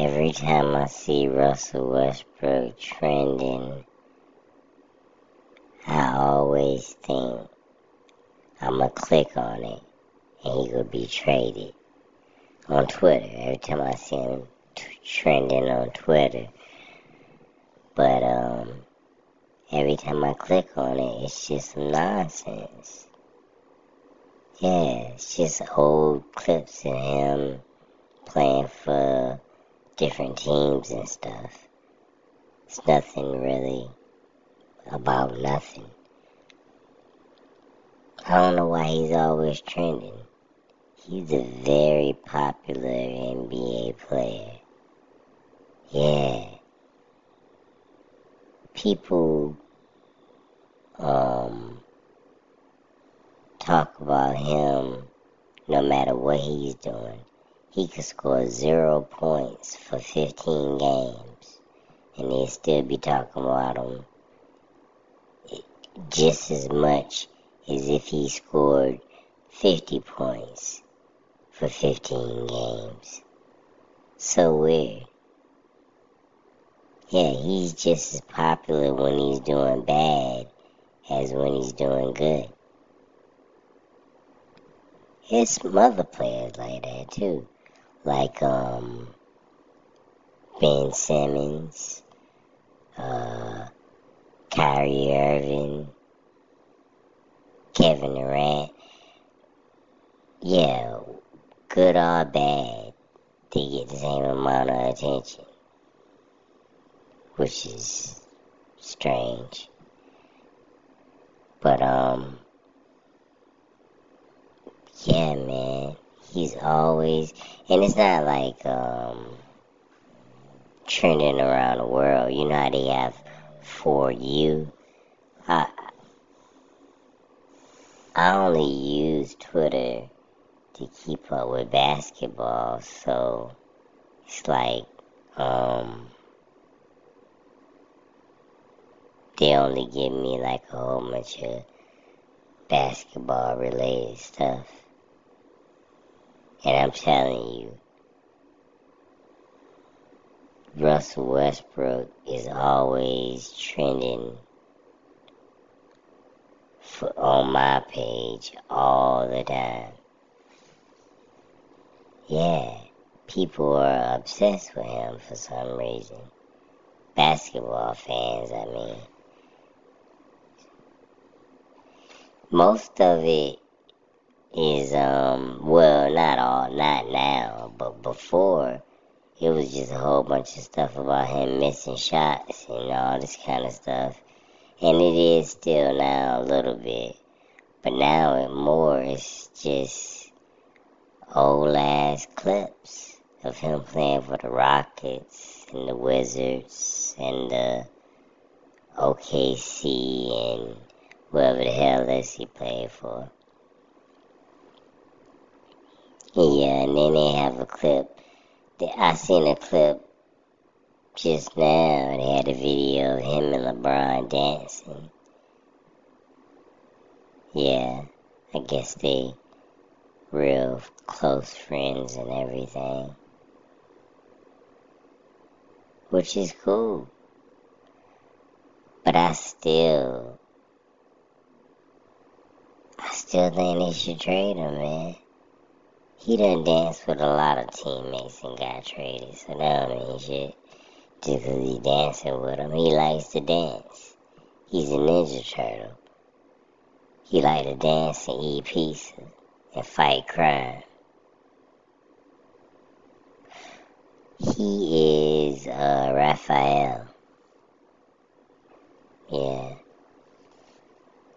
every time I see Russell Westbrook trending, I always think I'ma click on it and he could be traded on Twitter. Every time I see him t- trending on Twitter, but um, every time I click on it, it's just nonsense. Yeah, it's just old clips of him playing for different teams and stuff. It's nothing really about nothing. I don't know why he's always trending. He's a very popular NBA player. Yeah. People um talk about him no matter what he's doing. He could score zero points for 15 games and they'd still be talking about him just as much as if he scored 50 points for 15 games. So weird. Yeah, he's just as popular when he's doing bad as when he's doing good. There's some other players like that too. Like um Ben Simmons, uh Kyrie Irving, Kevin Durant. Yeah, good or bad, they get the same amount of attention. Which is strange. But um yeah man, he's always and it's not like um trending around the world. You know how they have for you. I I only use Twitter to keep up with basketball, so it's like um they only give me like a whole bunch of basketball related stuff. And I'm telling you, Russell Westbrook is always trending for, on my page all the time. Yeah, people are obsessed with him for some reason. Basketball fans, I mean. Most of it is, um, well, not all, not now, but before, it was just a whole bunch of stuff about him missing shots and all this kind of stuff. And it is still now a little bit. But now it more, it's just old ass clips of him playing for the Rockets and the Wizards and the OKC and whoever the hell else he played for. Yeah, and then uh, they have a clip. That I seen a clip just now. They had a video of him and LeBron dancing. Yeah, I guess they real close friends and everything. Which is cool. But I still I still think they should trade him, man. He done danced with a lot of teammates and got traded, so that don't mean shit. Just 'cause he dancing with them. He likes to dance. He's a Ninja Turtle. He like to dance and eat pizza and fight crime. He is uh, Raphael. Yeah.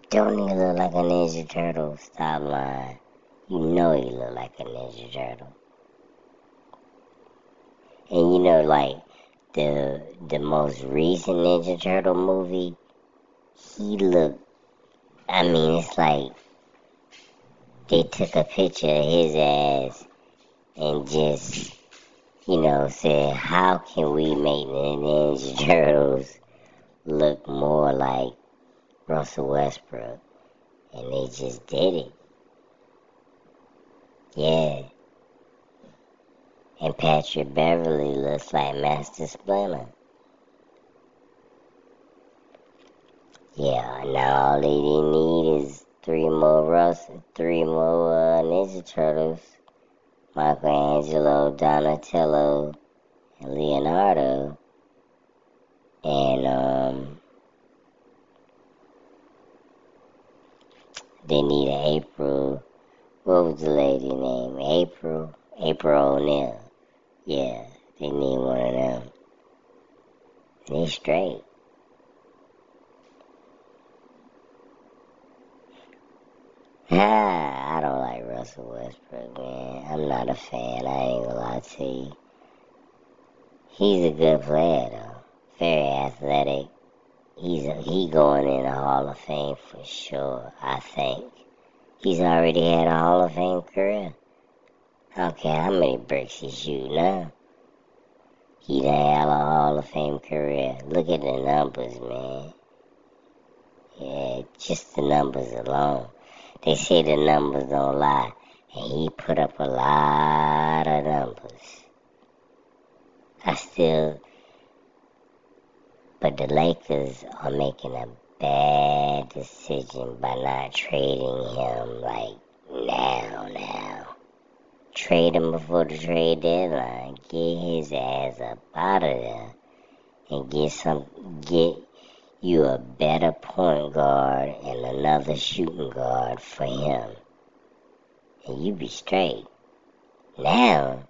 Don't he look like a Ninja Turtle? Stop lying. You know he look like a Ninja Turtle. And you know, like the the most recent Ninja Turtle movie, he looked. I mean, it's like they took a picture of his ass and just, you know, said, how can we make the Ninja Turtles look more like Russell Westbrook? And they just did it. Yeah. And Patrick Beverley looks like Master Splinter. Yeah, now all they need is three more Russ, three more uh, Ninja Turtles, Michelangelo, Donatello, and Leonardo, and um, they need an April. What was the lady name? April. April O'Neil. Yeah, they need one of them. They straight. I don't like Russell Westbrook, man. I'm not a fan. I ain't gonna lie to you. He's a good player, though. Very athletic. He's a, he going in the Hall of Fame for sure. I think he's already had a Hall of Fame career. I how many bricks he shoot now. He done had a Hall of Fame career. Look at the numbers, man. Yeah, just the numbers alone. They say the numbers don't lie, and he put up a lot of numbers. I still, but the Lakers are making a bad decision by not trading him like now, now. Trade him before the trade deadline. Get his ass up out of there and get some, get you a better point guard and another shooting guard for him. And you be straight. Now,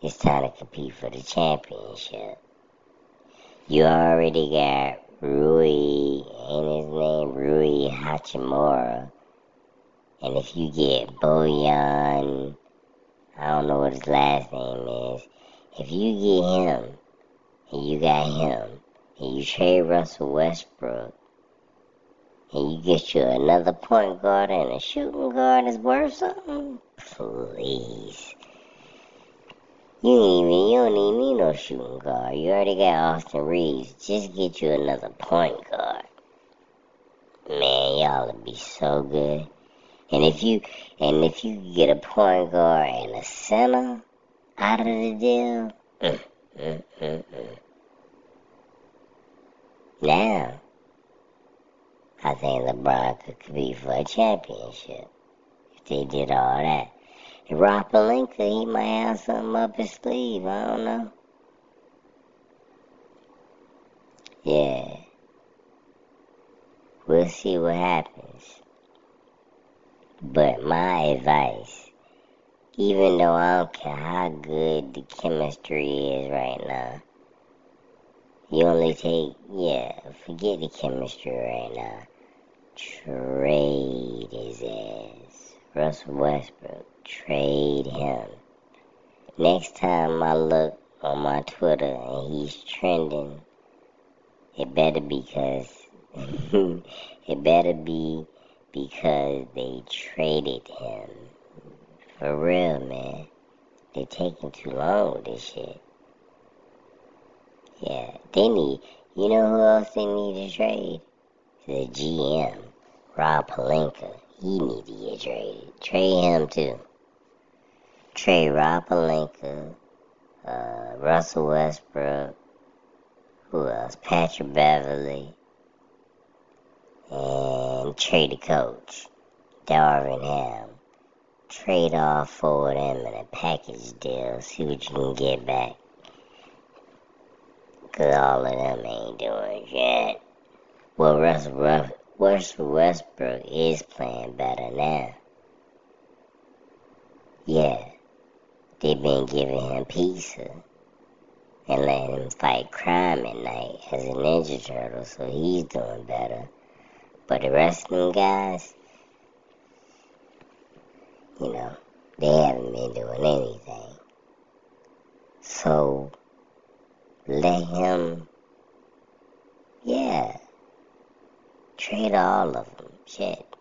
it's time to compete for the championship. You already got Rui, and his name Rui Hachimura. And if you get Bojan, I don't know what his last name is. If you get him, and you got him, and you trade Russell Westbrook, and you get you another point guard and a shooting guard is worth something, please. You ain't even you don't shooting guard. You already got Austin Reaves. Just get you another point guard. Man, y'all would be so good. And if you and if you get a point guard and a center out of the deal, mm, mm, mm, mm. Now, I think LeBron could compete for a championship if they did all that. Rob Pelinka, he might have something up his sleeve. I don't know. Yeah. We'll see what happens. But my advice, even though I don't care how good the chemistry is right now, you only take, yeah, forget the chemistry right now. Trade his ass. Russell Westbrook, trade him. Next time I look on my Twitter and he's trending, it better because it better be because they traded him. For real, man. They're taking too long with this shit. Yeah, they need. You know who else they need to trade? The GM, Rob Pelinka. He need to get traded. Trade him too. Trade Rob Pelinka, uh, Russell Westbrook. Who else? Patrick Beverley And trade the coach, Darvin Ham. Trade all four of them in a package deal. See what you can get back. Cause all of them ain't doing shit. Well, Russell Westbrook is playing better now. Yeah, they've been giving him pizza and let him fight crime at night as a Ninja Turtle, so he's doing better. But the rest of them guys, you know, they haven't been doing anything. So, let him, yeah, trade all of them. Shit.